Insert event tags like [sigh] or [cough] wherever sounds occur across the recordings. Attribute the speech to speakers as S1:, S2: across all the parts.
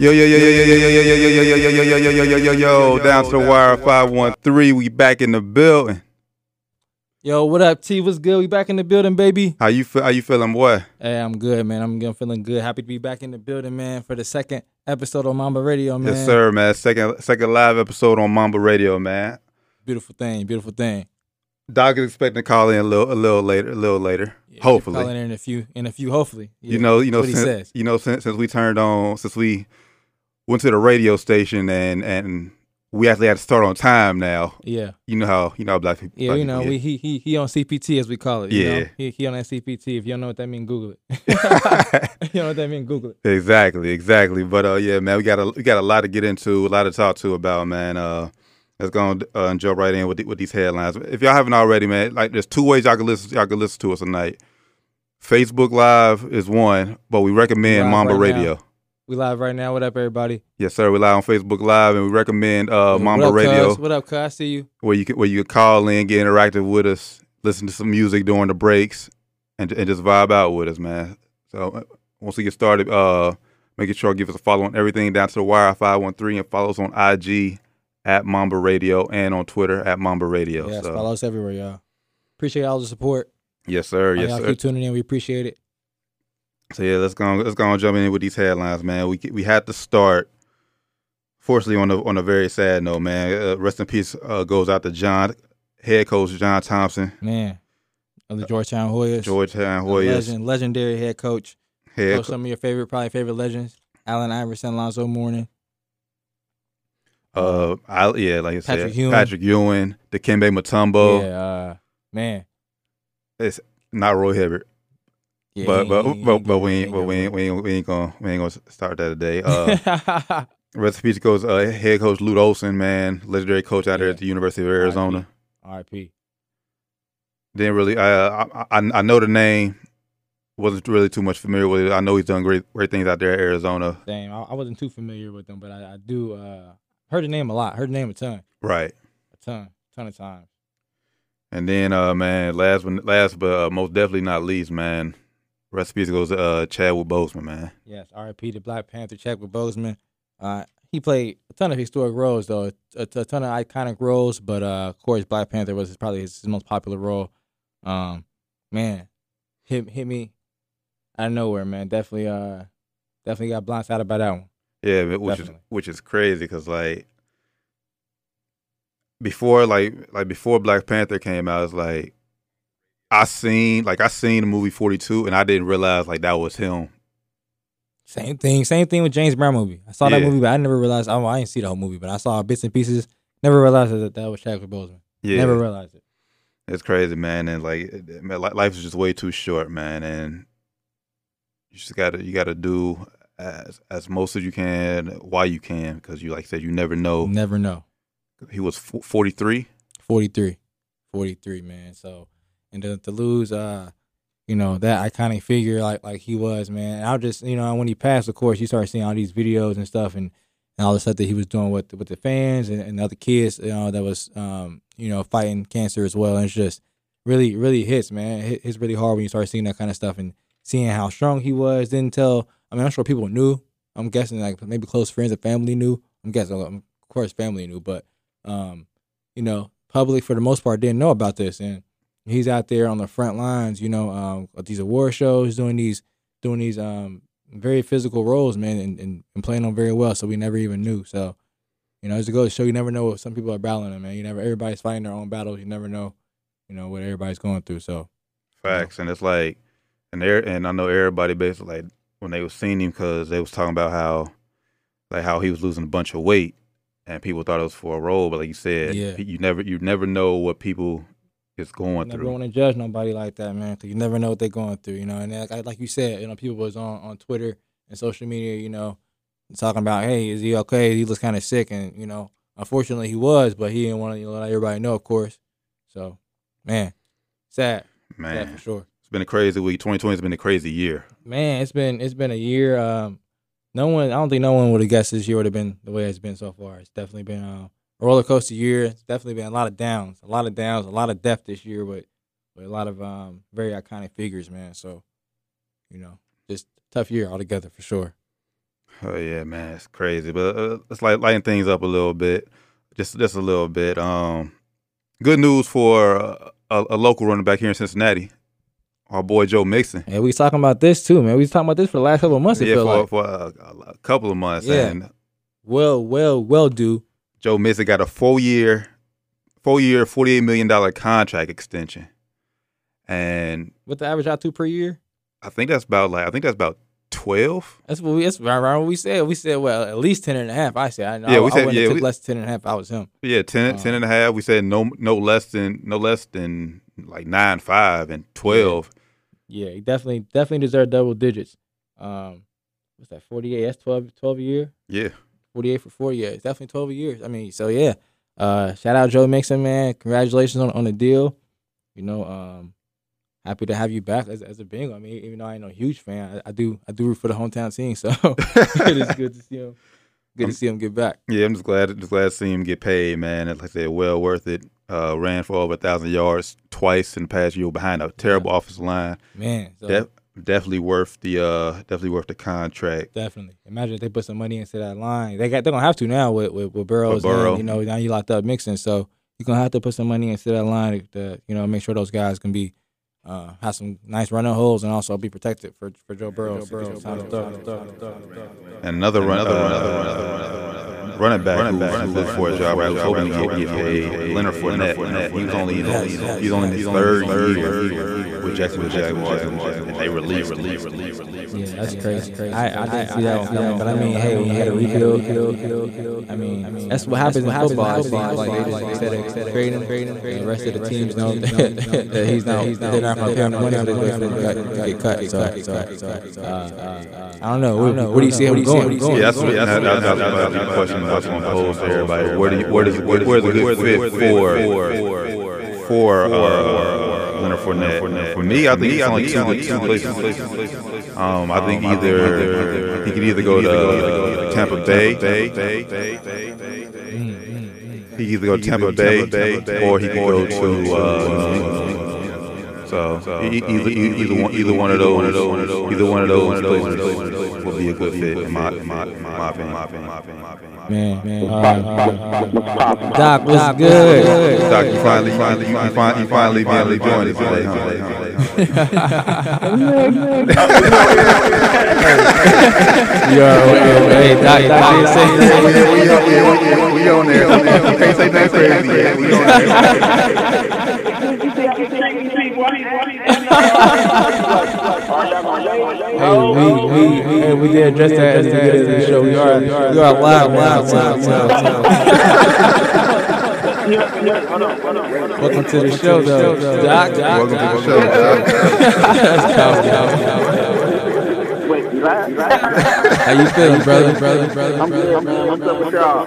S1: Yo, yo, yo, yo, yo, yo, yo, yo, yo, yo, yo, yo, yo, yo, yo, yo, yo, yo, yo, down to the wire 513. We back in the building.
S2: Yo, what up, T? What's good? We back in the building, baby.
S1: How you feel? How you feeling, boy?
S2: Hey, I'm good, man. I'm, I'm feeling good. Happy to be back in the building, man, for the second episode on Mamba Radio, man.
S1: Yes, sir, man. Second, second live episode on Mamba Radio, man.
S2: Beautiful thing, beautiful thing.
S1: Doc is expecting to call in a little, a little later, a little later.
S2: Yeah,
S1: hopefully,
S2: calling in a few, in a few, hopefully. Yeah,
S1: you know, you know, since,
S2: says.
S1: you know, since, since we turned on, since we went to the radio station and and we actually had to start on time now.
S2: Yeah,
S1: You know how you know how black people.
S2: yeah.
S1: black
S2: You know,
S1: people
S2: we he he he on CPT as we call it. you know?
S1: Yeah.
S2: he he on that CPT. If you don't know what that means, Google it. [laughs] [laughs] you know what that means, Google it.
S1: Exactly, exactly. But uh, yeah, man, we got a we got a lot to get into, a lot to talk to about, man. Uh, let's go and uh, jump right in with the, with these headlines. If y'all haven't already, man, like there's two ways y'all can listen y'all can listen to us tonight. Facebook Live is one, but we recommend
S2: Live
S1: Mamba
S2: right now. We live right now. What up, everybody?
S1: Yes, sir. We live on Facebook Live, and we recommend uh,
S2: What
S1: Mamba
S2: up,
S1: Radio,
S2: Cuz? What up, cuz? I see you.
S1: where you can, where you can call in, get interactive with us, listen to some music during the breaks, and and just vibe out with us, man. So uh, once we get started, uh, make sure give us a follow on everything down to the wire five one three, and follow us on IG at Mamba Radio and on Twitter at Mamba Radio.
S2: Yes,
S1: so,
S2: follow us everywhere, y'all. Appreciate all the support.
S1: yes, sir.
S2: All
S1: Yes,
S2: y'all
S1: sir.
S2: keep tuning in. We appreciate it.
S1: So yeah, let's go. Let's go and jump in with these headlines, man. We we had to start. Fortunately, on a on a very sad note, man. Uh, rest in peace uh, goes out to John, head coach John Thompson,
S2: Man, of the Georgetown Hoyas.
S1: Georgetown Hoyas,
S2: Legend, legendary head coach.
S1: head
S2: Coach some of your favorite, probably favorite legends. Allen Iverson, Lonzo Mourning.
S1: Uh, I, yeah, like I said,
S2: Patrick Ewing.
S1: Patrick Ewing, Dikembe Mutombo.
S2: yeah, uh, man.
S1: It's not Roy Hibbert,
S2: Yeah,
S1: but but but, but we ain't but we ain't, we ain't we ain't gonna we ain't gonna start that today. Uh, rest in peace goes uh, head coach Lute Olson, man, legendary coach out there at the University of Arizona.
S2: R.I.P.
S1: Didn't really I, I I I know the name, wasn't really too much familiar with it. I know he's done great great things out there at Arizona.
S2: Same. I, I wasn't too familiar with him, but I, I do uh, heard the name a lot. Heard the name a ton,
S1: Right.
S2: a ton, ton of times.
S1: And then, uh, man, last but last but uh, most definitely not least, man, rest in peace goes to uh, Chadwick Boseman, man.
S2: Yes, R.I.P. to Black Panther, Chadwick Boseman. Uh, he played a ton of historic roles, though, a, a ton of iconic roles. But uh, of course, Black Panther was probably his, most popular role. Um, man, hit hit me out of nowhere, man. Definitely, uh, definitely got blindsided by that one.
S1: Yeah, which is which is crazy because like before like like before Black Panther came out, it's like I seen like I seen the movie Forty Two and I didn't realize like that was him.
S2: Same thing, same thing with James Brown movie. I saw that movie, but I never realized. Oh, I, I didn't see the whole movie, but I saw bits and pieces. Never realized that that was Chadwick Boseman.
S1: Yeah,
S2: Never realized it.
S1: it's crazy, man. And like man, life is just way too short, man. And you just gotta you gotta do as as most as you can while you can because you like I said you never know.
S2: Never know.
S1: He was forty three.
S2: 43 43 man so and to, to lose uh you know that iconic figure like like he was man. I'll just you know when he passed of course you start seeing all these videos and stuff and and all the stuff that he was doing with with the fans and, and other kids you know that was um you know fighting cancer as well. And it's just really really hits man. It hits really hard when you start seeing that kind of stuff and seeing how strong he was. Didn't tell i mean i'm sure people knew. I'm guessing like maybe close friends and family knew. I'm guessing of course family knew but um you know public for the most part didn't know about this. And he's out there on the front lines you know um at these award shows doing these doing these um very physical roles man and, and, and playing them very well so we never even knew. So you know it's to go to show. You never know what some people are battling them man. You never everybody's fighting their own battles. You never know you know what everybody's going through so.
S1: Facts, and it's like, and there, and I know everybody basically like when they was seeing him because they was talking about how, like how he was losing a bunch of weight, and people thought it was for a role, but like you said,
S2: Yeah.
S1: you never, you never know what people is going
S2: never
S1: through.
S2: want to judge nobody like that, man, because you never know what they're going through, you know. And like, like you said, you know, people was on on Twitter and social media, you know, talking about, hey, is he okay? He looks kind of sick, and you know, unfortunately, he was, but he didn't want to you know, let everybody know, of course. So, man, sad, sad
S1: Man,
S2: for sure.
S1: it's been a crazy week. 2020 has been a crazy year.
S2: Man, it's been it's been a year. Um, no one, I don't think no one would have guessed this year would have been the way it's been so far. It's definitely been uh, a roller coaster year. It's definitely been a lot of downs, a lot of downs, a lot of depth this year but, with a lot of um very iconic figures, man. So, you know, just tough year altogether for sure.
S1: Oh yeah, man, it's crazy, but uh, it's like lighting things up a little bit, just just a little bit. Um, good news for a, a local running back here in Cincinnati, our boy Joe Mixon.
S2: Yeah, we was talking about this too, man. We was talking about this for the last couple of months.
S1: Yeah, for,
S2: like.
S1: for a, a couple of months.
S2: Yeah.
S1: And
S2: well, well, well, do.
S1: Joe Mixon got a four year, four year, forty eight million dollar contract extension, and
S2: What the average out to per year?
S1: I think that's about like I think that's about twelve.
S2: That's what we. That's right around what we said. We said well, at least ten and a half. I said. I know.
S1: Yeah, we
S2: I,
S1: said-
S2: wouldn't have
S1: yeah,
S2: took
S1: we-
S2: less than ten and a half. I was him.
S1: Yeah, 10,
S2: Uh,
S1: 10 and a half. We said no no less than no less than like nine five and twelve.
S2: Yeah, he definitely definitely deserved double digits. Um, what's that? Forty eight. That's 12, 12 a year.
S1: Yeah.
S2: Forty eight for four years. Definitely twelve years. I mean, so yeah. Uh, shout out Joe Mixon, man. Congratulations on on the deal. You know, um, happy to have you back as as a Bengal. I mean, even though I ain't no huge fan, I, I do I do root for the hometown team. So [laughs] it is good to see him. Good to see him get back.
S1: Yeah, I'm just glad just glad to see him get paid, man. And like I said, well worth it. Uh, ran for over a thousand yards twice in the past year behind a terrible offensive line.
S2: Man, so
S1: definitely worth the uh definitely worth the contract.
S2: Definitely. Imagine if they put some money into that line. They got they're gonna have to now with with, with Burrows.
S1: With Burrow.
S2: And, you know, now you locked up Mixon, so you're gonna have to put some money into that line to you know make sure those guys can be uh, have some nice running holes and also be protected for for Joe Burrow.
S1: And another run, another run, another run, another run. running back, running back who looked for a job. I was hoping to get, get paid. Leonard Fournette. He was only in his, he's only in his third year with Jacksonville Jaguars, and they released, released, released, released.
S2: Yeah, that's crazy. I, I didn't see that one coming, but I mean, hey, when you had a rebuild, I mean, that's what happens in football. it seems Like they just instead of trading, him, the rest of the teams know that, that he's not, they're not going to pay him the money, so they let him cut, get cut. So, uh, I don't know. What, what do you see him going?
S1: Yeah, that's what that's, the question I was going to pose to everybody. Where do you, where does where, where's a good fit for for uh, Leonard Fournette? For me, I think he's only two, two places. Um, I think either he could either go to Tampa Bay. He could either go to Tampa Bay or he could go to. Uh, so e- either either one either one of those either one of those places will be a good fit in my in my in my opinion.
S2: Man, man. Uh, Doc, what's good?
S1: Doc, you finally finally you finally you finally be able to join us today, huh? [laughs]
S2: Yo, hey, Doc, Doc, you say
S1: We on there. You can't say nothing crazy yet. We on there. [laughs] [laughs]
S2: Hey, we, we, hey, we did address that at the beginning of the show. We are, we are live, live, live, live, live. Welcome to the show, though. Doc, Doc,
S1: Welcome to the show. [laughs]
S2: That's powerful. How you feeling, brother, brother, brother,
S3: I'm good. What's up with y'all?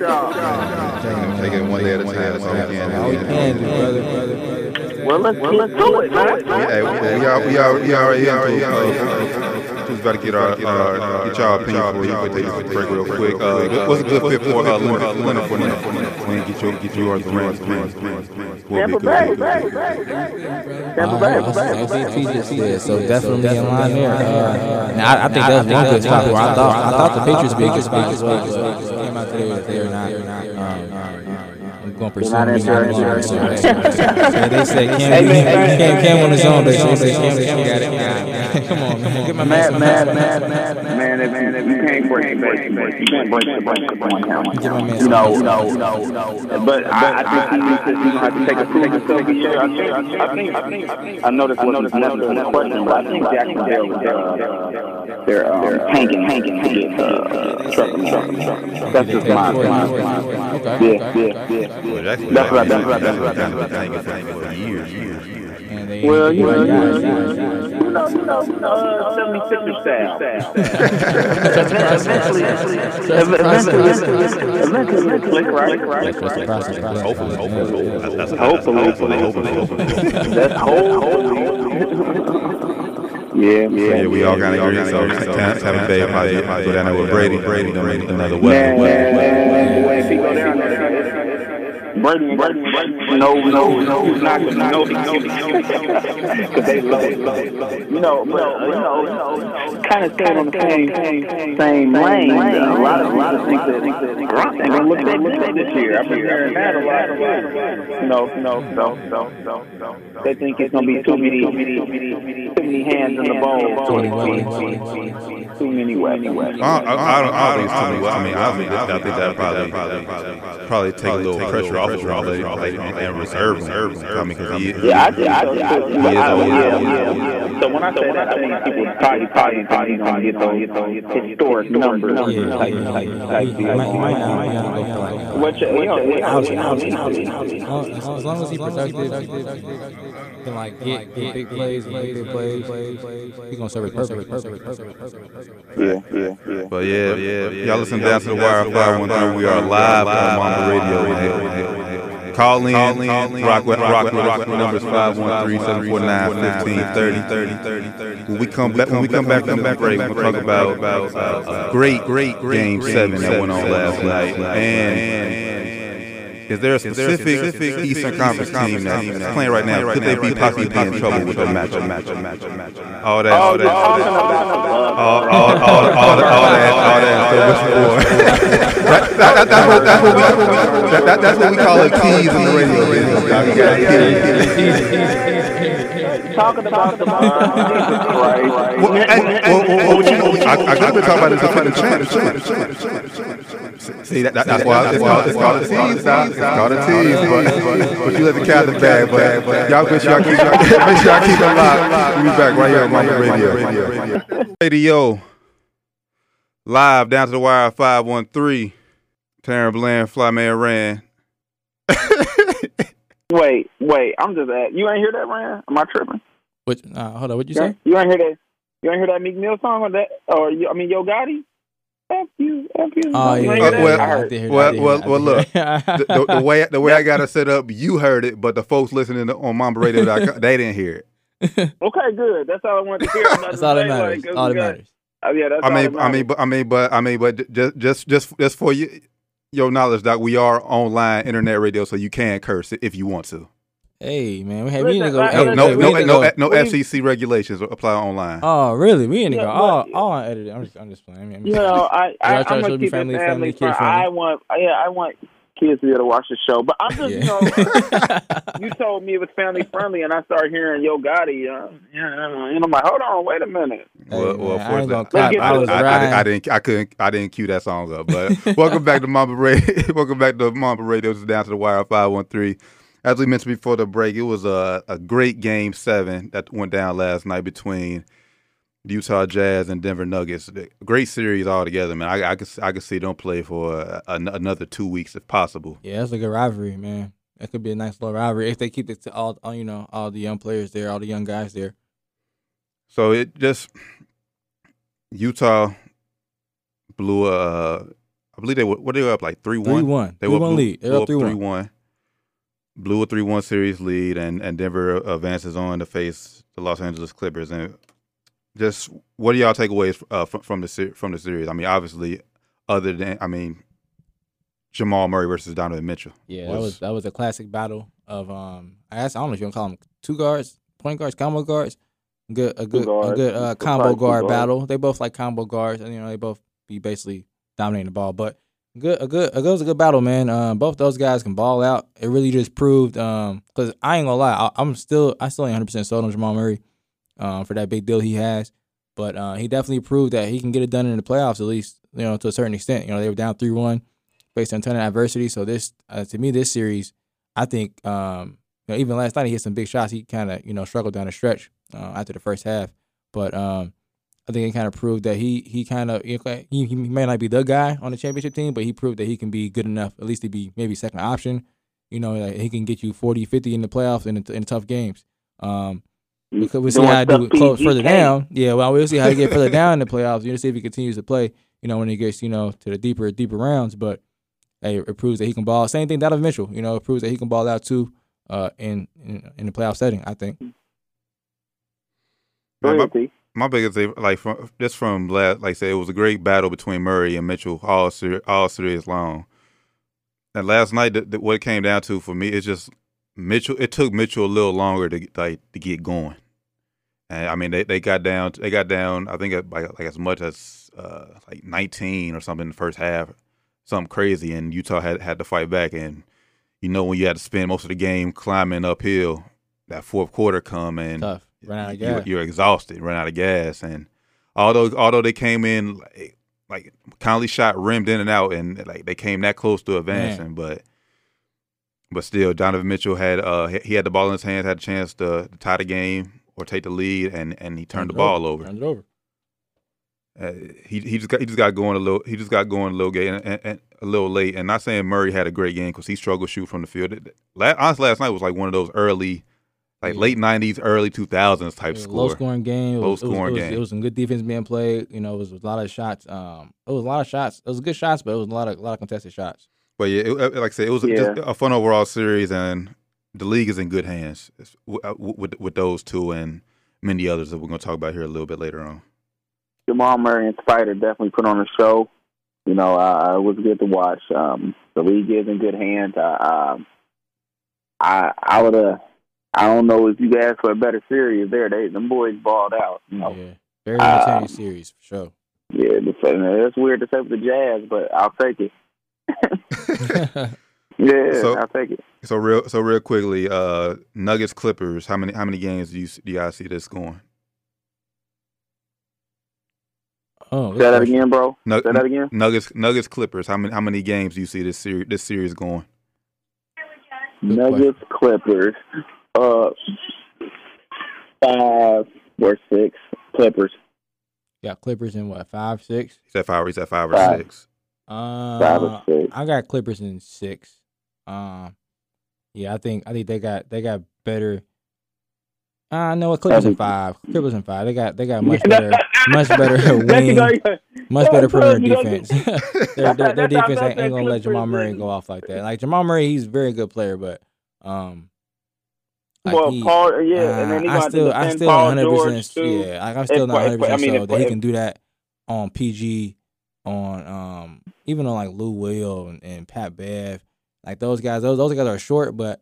S1: Take it one day at a time. That's all we can.
S2: How we can do, brother, brother, brother.
S3: Well, let's let's do it, man.
S1: Hey, we we are we are we are just about to get our uh, get y'all opinion for you. But take this break real quick. Uh, what's a good fit for uh, Leonard Leonard Fournette? When get your get yours the Rams opinion.
S3: Tampa Bay, Tampa Bay,
S2: All right, that's what said. So definitely in line there. Uh, and I, I think that's one good spot where I thought I thought the Patriots would be a good spot as well. But came out today that they're not. Um, going to pursue
S3: not
S2: him.
S3: interested.
S2: Yeah, they said Cam, Cam, Cam on his own. They say Cam, Cam got it. Come on, come on, get my
S3: man,
S2: man,
S3: man, man, man, man. Man, if you can't break, break, break, you can't break the break the one count.
S2: Get
S3: You know, no, no, no. But I, I think he needs to, he's gonna have to take a prove himself this year. I think, I think, I think, I know this wasn't necessarily a question, but I think Jacksonville was uh, they're um, tanking, tanking to get uh, Trevor Lawrence. That's just my opinion.
S2: Okay.
S3: Yeah, yeah, yeah.
S1: That's
S3: That's right, that's right, that's right,
S1: That's
S3: that's
S1: right.
S3: right.
S1: That's right. For years, years, years.
S2: And they,
S3: Well, you know, you know, you know, you know, you know, you know, uh, 76er style. eventually. Yeah, yeah,
S1: Yeah, we all kind of agree. So, Tampa Tampa Bay probably go down there with Brady. Brady done another
S3: Man,
S1: weapon.
S3: Brady, Brady, Brady, no, no, no, who's not gonna know because [laughs] they low, you know, but uh, you know, kind of staying on the same same lane. A lot of a lot of think that Gronk ain't gonna look that good this year. I've been hearing that a lot. You know, no, no, no, no, no. They think it's gonna be too many, too many, too many hands in the bowl.
S2: Too many weapons.
S3: Too many weapons.
S1: I, I, I don't, I don't think it's too many. I mean, I think, I think that probably probably, probably take a little pressure off of Raleigh like, and reserve him. I mean, because he,
S3: Yeah, I think I think so too. But I,
S1: old.
S3: yeah, yeah. So when I say that, I think people probably probably think he's gonna get those historic numbers.
S2: Yeah,
S3: Type,
S2: yeah,
S3: type,
S2: yeah.
S3: type
S2: He- he
S3: deal.
S2: might- he might not- might not go for like-
S3: Which, you know, you know.
S2: As long- as long as he's productive, can like get, get big plays, and make big plays, he's gonna serve it perfect.
S3: Yeah, yeah, yeah.
S1: But yeah, yeah, y'all listen down to the wire five one three. We are live on Mamba Radio. man. Call in, rock with rock with rock with numbers 513-749-1530. When we come back, when we come back from the break, we'll talk about great, great game seven that went on last night. And is there a specific Eastern Conference team that's playing right now? Could they be possibly be in trouble with the matchup? All that, all
S3: Oh,
S1: that,
S3: you're
S1: all
S3: talking
S1: that.
S3: about
S1: all, all, all, all, all, all that, all that. So which one? that, that, that's what that's what we that, that, that's what we call a tease in the radio. business, dog. You gotta tease.
S3: talking about the Jesus Christ.
S1: Well, hey, well, well, well, you know, I, I could been talking about this defending champ. See, that, that, that's why it's called, it's called a tease. It's called a tease, but, but you let the cat in the bag. But y'all make sure y'all keep, make sure y'all keep it locked. We'll be back right here on Mamba Radio. Radio. Live down to the wire 513. Taryn Bland, Flyman Ran. [laughs]
S3: Wait, wait. I'm just at. You ain't hear that, Ryan? Am I tripping?
S2: What? Uh, hold on. What'd you
S3: You
S2: say?
S3: you ain't hear that? You ain't hear that Meek Mill song or that? Or you, I mean, Yo Gotti? F you, F you.
S2: Oh yeah,
S1: Uh, well-
S3: I
S2: I
S3: heard.
S2: did hear that,
S1: well,
S2: I did
S1: well, well, look, the, the, the way the way I got it [laughs] set up, you heard it, but the folks listening to, on Mamba Radio, they didn't hear it. [laughs]
S3: Okay, good. That's all I wanted to hear. [laughs] About
S2: That's all that
S3: say,
S2: matters.
S3: like, 'cause
S2: all
S3: we
S2: that
S3: got-
S2: matters.
S3: Oh, yeah, that's
S1: I mean,
S3: that
S1: I mean,
S3: matters.
S1: but I mean, but I mean, but just just just just for you, your knowledge, that we are online internet radio, so you can curse it if you want to.
S2: Hey man, we, hey, we need to go.
S3: Listen,
S2: Hey,
S3: I-
S1: No, no, no, no,
S3: what
S1: FCC regulations apply online.
S2: Oh really? We need to
S3: Yeah,
S2: go.
S3: but-
S2: all, all edited. I'm just, I'm just playing. I mean,
S3: You know, [laughs] I, I,
S2: Y'all try
S3: I'm
S2: to
S3: gonna
S2: be
S3: keep
S2: family-
S3: it
S2: family,
S3: family
S2: kid
S3: friendly.
S2: friendly.
S3: I want, yeah, I want kids to be able to watch the show. But I'm just, you know, [laughs] you told me it was family friendly, and I started hearing Yo Gotti, uh, yeah, and I'm like, hold on, wait a minute.
S1: Well,
S2: Hey,
S1: well,
S2: man, I ain't gonna
S1: fortunately,
S3: Let's get
S2: I
S3: to
S1: I, I. I, I didn't, I couldn't, I didn't cue that song up. But [laughs] welcome back to Mamba Radio. welcome back to Mamba Radio. This is down to the wire five one three. As we mentioned before the break, it was a a great game seven that went down last night between the Utah Jazz and Denver Nuggets. Great series altogether, man. I, I could, I could see them play for a, an another two weeks if possible.
S2: Yeah, that's a good rivalry, man. That could be a nice little rivalry if they keep it to all, all you know, all the young players there, all the young guys there.
S1: So it just Utah blew a. I believe they were. What they were up like
S2: 3-1?
S1: They
S2: three
S1: were
S2: one
S1: blew,
S2: lead. They're
S1: blew
S2: up three one.
S1: One. Blew a three one series lead, and and Denver advances on to face the Los Angeles Clippers. And just what do y'all take away uh, from from the from the series? I mean, obviously, other than I mean, Jamal Murray versus Donovan Mitchell.
S2: Yeah, that was that was a classic battle of um. I guess I don't know if you want to call them two guards, point guards, combo guards. Good, a good, a good uh, combo
S3: probably
S2: guard battle. They both like combo guards, and you know they both be basically dominating the ball. But good, a good, a good was a good battle, man. Um, both those guys can ball out. It really just proved. Um, because I ain't gonna lie, I, I'm still, I still ain't 100 percent sold on Jamal Murray, um, for that big deal he has. But uh, he definitely proved that he can get it done in the playoffs, at least you know to a certain extent. You know they were down three one, faced a ton of adversity. So this, uh, to me, this series, I think, um, you know, even last night he hit some big shots. He kind of you know struggled down the stretch uh, after the first half, but um, I think it kind of proved that he he kind of he, he may not be the guy on the championship team, but he proved that he can be good enough at least to be maybe second option. You know, like he can get you 40, 50 in the playoffs in in tough games. Um, because we see
S3: Doing
S2: how I do it close
S3: PG
S2: further down. Yeah, well, we'll see how he get further [laughs] down in the playoffs. You know, see if he continues to play. You know, when he gets you know to the deeper deeper rounds. But hey, it proves that he can ball. Same thing, Donovan Mitchell. You know, it proves that he can ball out too. Uh, in in, in the playoff setting, I think.
S1: Man, my,
S3: Loyalty.
S1: My biggest like from just from last, like I said, it was a great battle between Murray and Mitchell all all series long. and last night, what it came down to for me is just Mitchell. It took Mitchell a little longer to like to get going. And I mean, they, they got down. They got down. I think like, like as much as uh, like 19 or something in the first half, something crazy. And Utah had had to fight back. And you know, when you had to spend most of the game climbing uphill, that fourth quarter come and
S2: Tough. Run out of
S1: you're,
S2: gas.
S1: you're exhausted, run out of gas. And although although they came in like, like Conley shot rimmed in and out, and like they came that close to advancing, but but still, Donovan Mitchell had uh he- had the ball in his hands, had a chance to, to tie the game or take the lead, and and he turned the ball over.
S2: Turned it over.
S1: Uh, he he just got he just got going a little he just got going a little gay and, and, and a little late. And not saying Murray had a great game because he struggled shoot from the field. It- La honestly, last night was like one of those early, like
S2: Yeah.
S1: late '90s, early 2000s type
S2: It was a
S1: score.
S2: Low scoring game. It
S1: Low
S2: was, it was-
S1: scoring
S2: it was,
S1: game.
S2: It was some good defense being played. You know, it was a lot of shots. Um, it was a lot of shots. It was good shots, but it was a lot of a lot of contested shots.
S1: But yeah, it, like I said, it was
S3: Yeah.
S1: just a fun overall series, and the league is in good hands It's- w- uh, w- with with those two and many others that we're going to talk about here a little bit later on.
S3: Jamal Murray and Spider definitely put on a show. You know, uh, it was good to watch. Um, the league is in good hands. Uh, um, I I would have. I don't know if you asked for a better series there. They them boys balled out. You know?
S2: Yeah, very
S3: Uh,
S2: entertaining series for sure.
S3: Yeah, that's weird to say for the Jazz, but I'll take it. [laughs] [laughs] Yeah,
S1: So-
S3: I'll take it.
S1: So real, so real quickly, uh, Nuggets Clippers. How many how many games do you do you guys see this going?
S2: oh,
S3: Say that again, bro.
S1: Nu-
S3: Say that again.
S1: Nuggets Nuggets Clippers. How many how many games do you see this series this series going?
S2: Good
S3: Nuggets, Clippers. Uh, five or six Clippers.
S2: Got Clippers in what five, six?
S1: Is that five? Is that five or
S3: Five.
S1: six?
S3: Five
S2: Uh,
S3: or six.
S2: I got Clippers in six. Um, yeah, I think I think they got they got better. I uh, know what Clippers in five. Clippers in five. They got they got much better, much better [laughs] wing, much better perimeter defense. [laughs] their, their, their defense ain't, ain't gonna let
S3: Clippers
S2: Jamal Murray go off like that. Like Jamal Murray, he's a very good player, but um, like
S3: well,
S2: he,
S3: Paul, yeah, and then he
S2: uh, I
S3: got
S2: still,
S3: to
S2: I still
S3: Paul
S2: 100
S3: George
S2: percent,
S3: too.
S2: yeah, like I'm still
S3: If-
S2: not
S3: if-
S2: 100 percent
S3: I mean,
S2: so
S3: if-
S2: that he can do that on PG, on um, even on like Lou Will and, and Pat Bev, like those guys. Those those guys are short, but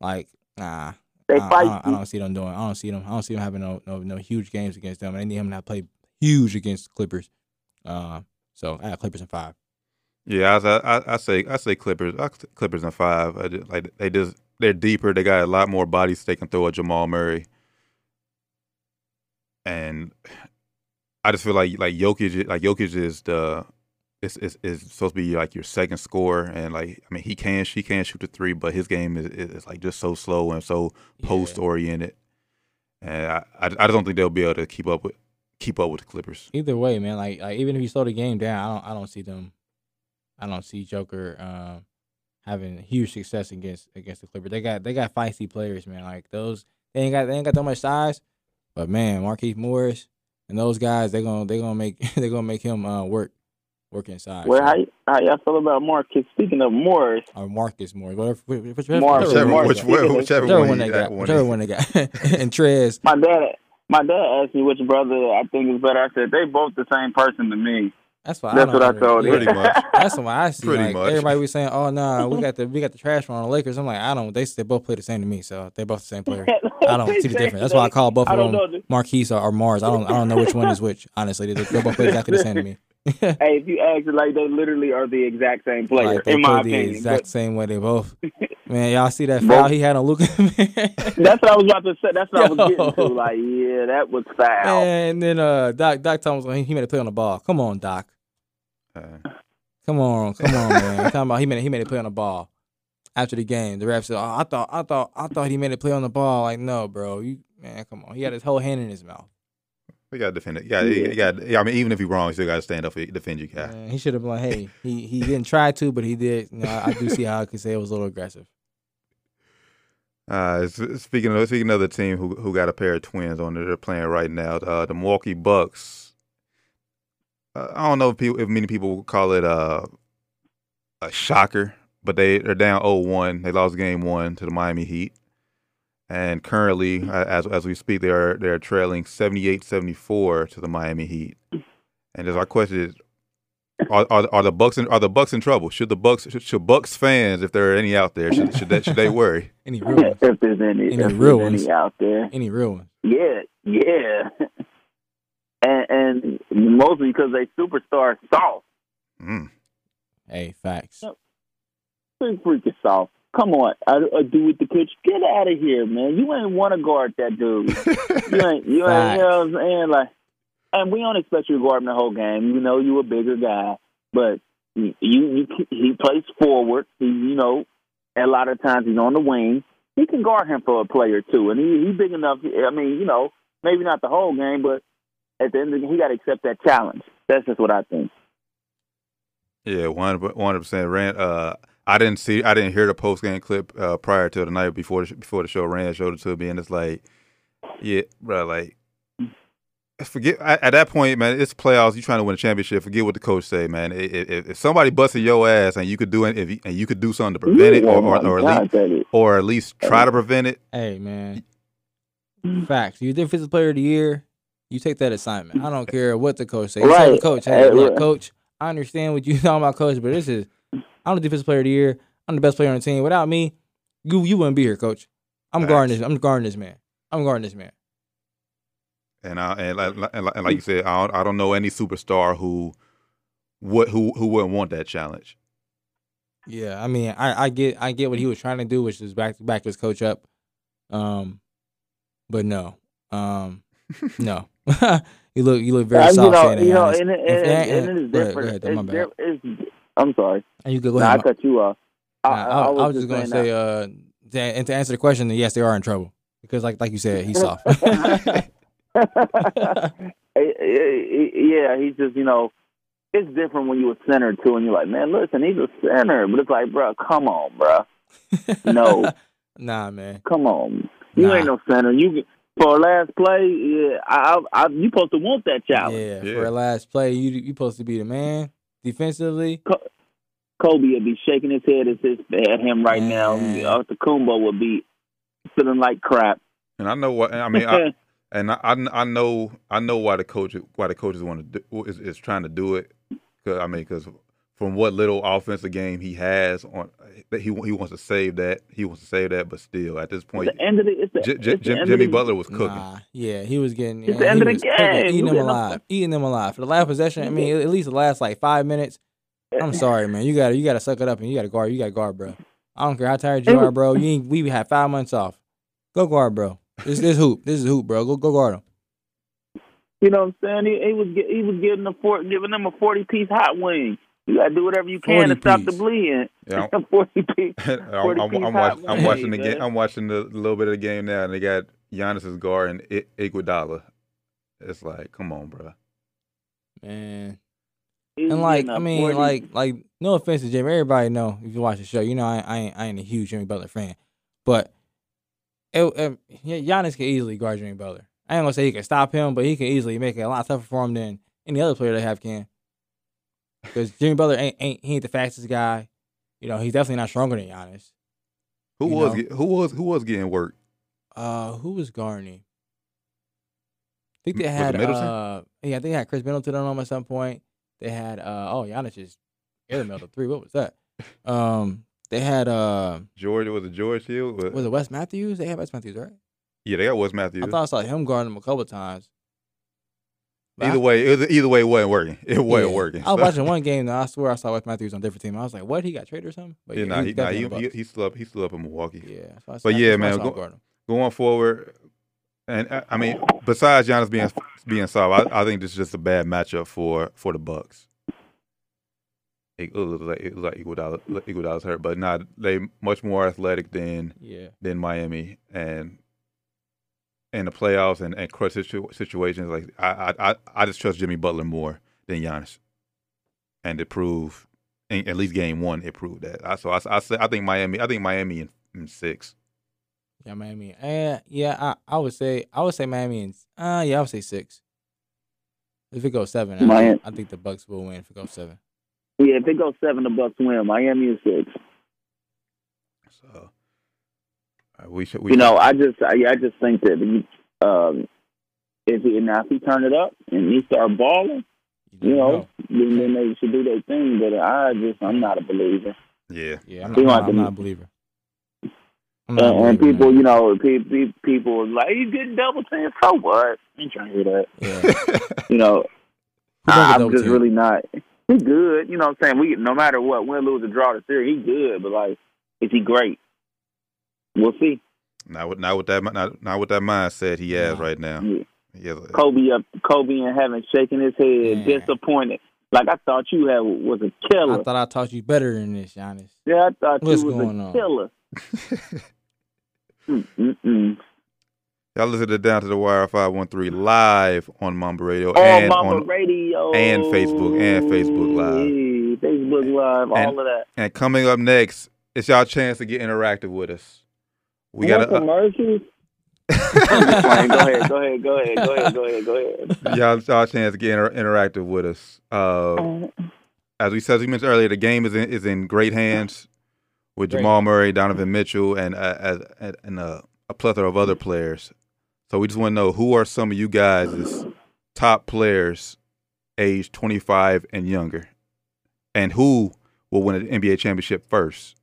S2: like nah,
S3: They
S2: I, I,
S3: fight.
S2: don't, I don't see them doing. I don't see them. I don't see them having no no no huge games against them. And they need him to play huge against the Clippers. Uh, so I got Clippers in five.
S1: Yeah, I, I, I say I say Clippers. I, Clippers in five. I just, like they just they're deeper. They got a lot more bodies they can throw at Jamal Murray, and I just feel like like Jokic like Jokic is the is is, is supposed to be like your second scorer, and like I mean he can she can shoot the three, but his game is is like just so slow and so
S2: Yeah.
S1: post oriented, and I, I I just don't think they'll be able to keep up with keep up with the Clippers.
S2: Either way, man. Like like even if you slow the game down, I don't I don't see them. I don't see Joker um, having huge success against against the Clippers. They got they got feisty players, man. Like those they ain't got they ain't got that much size, but man, Marquise Morris and those guys they gonna they gonna make [laughs] they gonna make him uh, work work inside.
S3: Well,
S2: So-
S3: how, y- how y'all feel about Marcus? Speaking of Morris,
S2: or Marcus Morris, whatever, which, whichever,
S3: Morris,
S1: Whichever,
S3: Morris,
S1: which,
S3: speaking of-
S1: whichever,
S2: whichever
S1: one,
S2: one they got,
S1: one
S2: whichever
S1: he-
S2: one they got, [laughs] and Trez.
S3: my dad, my dad asked me which brother I think is better. I said they both the same person to me.
S2: That's what
S3: That's
S2: I
S3: what I
S2: don't
S3: told him.
S1: Pretty much.
S2: That's what I see.
S1: Pretty
S2: like
S1: much.
S2: everybody was saying, "Oh no, we got [laughs] the we got the trash on the Lakers." I'm like, I don't. They they both play the same to me, so they're both the same [laughs] player. I don't see the difference. That's why I call both
S3: I
S2: of them
S3: know.
S2: Marquise or, or Mars. I don't I don't know which one is which. [laughs] Honestly, they, they both play exactly the same to me.
S3: Hey, if you ask it like they literally are the exact same player,
S2: like they
S3: in
S2: play
S3: my
S2: the
S3: opinion.
S2: exact same way. They both. Man, y'all see that foul he had on Luka?
S3: But that's what I was about to say. That's what I was getting to. Like, yeah, that was foul.
S2: and then uh, Doc Doc Thomas he he made a play on the ball. Come on, Doc. Come on, come on, man. Talking about he made he made a play on the ball after the game. The ref said, "Oh, I thought, I thought, I thought he made a play on the ball." Like, no, bro, you man, come on. He had his whole hand in his mouth.
S1: We got to defend it. Yeah,
S3: Yeah.
S1: Yeah, I mean, even if you're wrong, you still got to stand up and defend your guy.
S2: Man, he should have been like, "Hey, he he didn't try to, but he did." You know, I, I do see how I could say it was a little aggressive.
S1: Uh, speaking of speaking of the team who who got a pair of twins on there, they're playing right now. Uh, the Milwaukee Bucks. Uh, I don't know if people, if many people call it uh, a shocker, but they they're down 0-1. They lost game one to the Miami Heat, and currently, as as we speak, they are they're trailing 78-74 to the Miami Heat. And as our question is, are, are are the Bucks in, are the Bucks in trouble? Should the Bucks should, should Bucks fans, if there are any out there, should should they, should they worry? [laughs]
S2: Any real ones?
S3: if there's any,
S2: Any
S3: if
S2: real
S3: there's
S2: ones?
S3: any out there.
S2: Any real ones?
S3: Yeah, yeah. [laughs] and, and mostly because they superstar soft.
S1: Mm.
S2: Hey, facts.
S3: Pretty freaking soft. Come on, I, I do with the coach. Get out of here, man. You ain't want to guard that dude. [laughs] you ain't. You ain't. You know what I'm saying? Like, and we don't expect you to guard him the whole game. You know, you a bigger guy, but you, you, he plays forward. He, you know, a lot of times he's on the wing. He can guard him for a player too, and he he's big enough. I mean, you know, maybe not the whole game, but at the end of the he got to accept that challenge. That's just what I think.
S1: Yeah, one hundred percent. Rand, uh, I didn't see, I didn't hear the post game clip uh, prior to the night before the, before the show. Rand showed it to me, and it's like, yeah, bro, like, forget at, at that point, man. It's playoffs. You trying to win a championship. Forget what the coach say, man. If, if, if somebody busted your ass and you could do it, if you, and you could do something to prevent it, or or, or, at least, or at least try to prevent it.
S2: Hey, man. Facts. You defensive player of the year. You take that assignment. I don't care what the coach says. You the
S3: Right.
S2: coach, hey, look, coach, I understand what you [laughs] talking about, coach, but this is I'm the defensive player of the year. I'm the best player on the team. Without me, you you wouldn't be here, coach. I'm
S1: Facts.
S2: guarding this. I'm guarding this man. I'm guarding this man.
S1: And I and like, and like, and like you said, I don't, I don't know any superstar who would who who wouldn't want that challenge.
S2: Yeah, I mean, I, I get I get what he was trying to do, which is back back his coach up. Um, but no, um, no. [laughs] you look you look very
S3: Uh,
S2: soft
S3: you know, you know, and, and, and,
S2: and-
S3: it is
S2: go ahead,
S3: different.
S2: go ahead,
S3: it's,
S2: bad.
S3: diff- it's, I'm sorry.
S2: And you could go
S3: ahead. I cut you off. I,
S2: I, was just gonna say, uh, to, and to answer the question, yes, they are in trouble because, like, like you said, he's soft. [laughs] [laughs]
S3: yeah, he's just you know, it's different when you're a center too, and you're like, man, listen, he's a center, but it's like, bro, come on, bro, No.
S2: nah, man.
S3: come on, you
S2: Nah.
S3: ain't no center. You for a last play, yeah, I, I, I, you supposed to want that challenge.
S2: Yeah,
S1: Yeah.
S2: for a last play, you you supposed to be the man defensively.
S3: Kobe would be shaking his head at, his, at him right now.
S2: Man.
S3: Uh, Kumbo would be feeling like crap.
S1: And I know what I mean. I, [laughs] and I, I I know I know why the coach why the coaches want to do is, is trying to do it. 'Cause, I mean, because from what little offensive game he has on, that he he wants to save that. He wants to save that, but still, at this point,
S3: the end of the, it's the,
S1: J- J-
S3: it's the
S1: Jim,
S3: end
S1: Jimmy
S3: of the,
S1: Butler was cooking.
S2: Nah, yeah, he was getting.
S3: It's
S2: yeah,
S3: the end of the
S2: was cooking,
S3: game.
S2: eating them
S3: getting up-
S2: alive, eating them alive for the last possession. I mean, at least the last like five minutes. I'm [laughs] sorry, man. You got to you got to suck it up and you got to guard. You got to guard, bro. I don't care how tired you are, bro. You ain't, we had five months off. Go guard, bro. This this hoop. This is hoop, bro. Go go guard him.
S3: You know what I'm saying? He, he was get- he was giving a four, giving them a forty piece hot wing. You got to do whatever you can
S2: 40
S3: to stop the bleeding.
S1: Yeah, [laughs]
S3: forty piece. [laughs]
S1: I'm, I'm,
S3: 40
S1: I'm,
S3: piece
S1: I'm, watch, I'm
S3: wing,
S1: watching the game. I'm watching the little bit of the game now, and they got Giannis's guard and I- Iguodala. It's like, come on, bro.
S2: Man.
S3: He
S2: And like, I mean,
S3: 40
S2: like, like, no offense to Jimmy. Everybody know if you watch the show, you know I, I ain't, I ain't a huge Jimmy Butler fan, but it, it, yeah, Giannis can easily guard Jimmy Butler. I ain't gonna say he can stop him, but he can easily make it a lot tougher for him than any other player they have can. Because Jimmy Butler ain't, ain't he ain't the fastest guy. You know, he's definitely not stronger than Giannis.
S1: Who was get- who was who was getting work?
S2: Uh, who was guarding? I think they had uh, yeah, they had Khris Middleton on them at some point. They had uh, oh, Giannis just air the three. What was that? [laughs] Um, they had uh,
S1: George was it George Hill? Was-
S2: was it Wes Matthews? They had Wes Matthews, right?
S1: yeah, they got Wes Matthews.
S2: I thought I saw him guarding him a couple times. But I-
S1: either way, it was, either way, it wasn't working. It wasn't
S2: yeah.
S1: working.
S2: I was [laughs] watching one game. Though, I swear I saw Wes Matthews on a different team. I was like, "What? He got traded or something?" But
S1: Yeah, nah,
S2: was
S1: he, nah,
S2: definitely
S1: he,
S2: on the
S1: he,
S2: Bucks.
S1: he still up. He still up in Milwaukee.
S2: yeah. So I,
S1: But
S2: I-
S1: yeah,
S2: I
S1: man,
S2: saw him
S1: go-
S2: guard him.
S1: Going forward, and uh, I mean, besides Giannis being being soft, I, I think this is just a bad matchup for for the Bucks. It, it looks like it looks like Iguodala, Iguodala's hurt, but not they much more athletic than
S2: Yeah,
S1: than Miami, and in the playoffs and, and clutch situ- situations, like I, I I I just trust Jimmy Butler more than Giannis, and it proved in, at least game one it proved that. I, so I I, say, I think Miami I think Miami in, in six.
S2: yeah, Miami. Uh, yeah, I, I would say I would say Miami and uh, yeah, I would say six. If it goes seven, I,
S3: Miami-
S2: I think the Bucks will win. If it goes seven,
S3: Yeah, if it goes seven, the Bucks win. Miami is six.
S1: So we should we
S3: You know, I just I, I just think that he, um, if he now if he turn it up and he start balling, you know, then, then they should do their thing. But I just, I'm not a believer.
S1: Yeah.
S2: Yeah, I'm
S3: He
S2: not,
S3: want
S2: I'm not a believer. I'm not a
S3: And, and people,
S2: man.
S3: you know, pe- pe- people like you getting double teamed. So what? I ain't trying to hear that.
S2: Yeah.
S3: You know,
S2: Who
S3: I'm just
S2: teamed?
S3: really not. He good. You know what I'm saying? We no matter what, win, lose, or draw the series, he good. But like, is he great? We'll see.
S1: Not with not with that not, not with that mindset he has
S2: Nah.
S1: right now.
S3: Yeah.
S1: He has a-
S3: Kobe up, Kobe in heaven, shaking his head,
S2: Yeah.
S3: disappointed. Like I thought you had was a killer.
S2: I thought I taught you better than this, Giannis.
S3: yeah, I thought
S2: What's
S3: you was
S2: going
S3: a
S2: on?
S3: killer. [laughs]
S1: Y'all listen to Down to the Wire 513 live on Mamba Radio
S3: On
S1: and
S3: Mama
S1: on
S3: Radio
S1: and Facebook, and Facebook Live.
S3: Facebook Live,
S1: And-
S3: all of that.
S1: and coming up next, it's y'all chance to get interactive with us. We got a,
S3: commercials. I'm just playing. Go ahead, go ahead, go ahead, go ahead, go ahead, go ahead.
S1: y'all y'all chance to get inter- interactive with us. Uh, as we said, as we mentioned earlier, the game is in, is in great hands with
S2: Great.
S1: Jamal Murray, Donovan Mitchell, and uh, as, and, and uh, a plethora of other players. So we just want to know who are some of you guys' top players, age 25 and younger, and who will win an NBA championship first.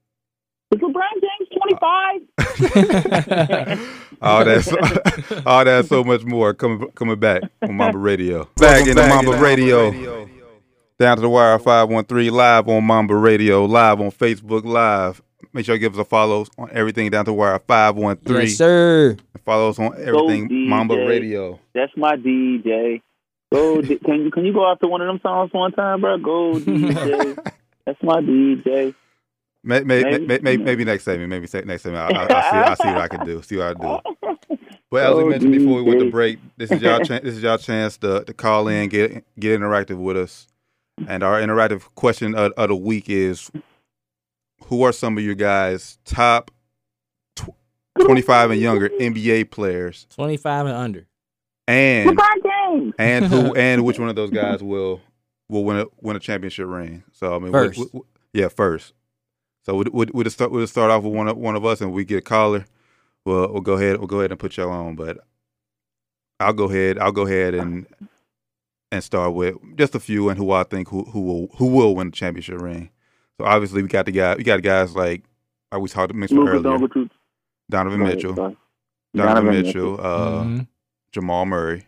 S3: Is LeBron James 25?
S1: all that, [laughs] all that, so much more coming coming back on Mamba Radio. Back in the Mamba Radio. Down to the wire, five one three live on Mamba Radio, live on Facebook Live. Make sure you give us a follow on everything down to the wire, five one three.
S2: Yes, sir.
S1: Follow us on everything
S3: DJ.
S1: Mamba Radio.
S3: That's my DJ. Go, D- can you can you go after one of them songs one time, bro? Go DJ. [laughs] That's my DJ.
S1: May, may,
S3: Maybe-
S1: may, may, maybe next segment, maybe se- next segment, I'll, I'll, I'll see, I'll see what I can do. See what I do. [laughs] But as we
S3: Oh,
S1: mentioned before we went to break, this is y'all chan this is y'all chance to, to call in, get get interactive with us. And our interactive question of, of the week is: Who are some of your guys' top tw- twenty five and younger NBA players,
S2: 25 and under.
S1: and
S3: LeBron James.
S1: and who [laughs] and which one of those guys will will win a win a championship ring? So I mean,
S2: First.
S1: we- we- yeah, first. So we'll, we'll, we'll, just start, we'll just start off with one of, one of us, and we get a caller. We'll, we'll go ahead. We'll go ahead and put y'all on, but I'll go ahead. I'll go ahead and and start with just a few and who I think who who will who will win the championship ring. So obviously we got the guy. We got guys like I was talked mentioned
S3: Luka
S1: earlier,
S3: Doncic.
S1: Donovan
S3: Go ahead,
S1: Mitchell,
S3: sorry.
S1: Donovan,
S3: Donovan
S1: Mitchell, uh,
S2: Mhm.
S1: Jamal Murray,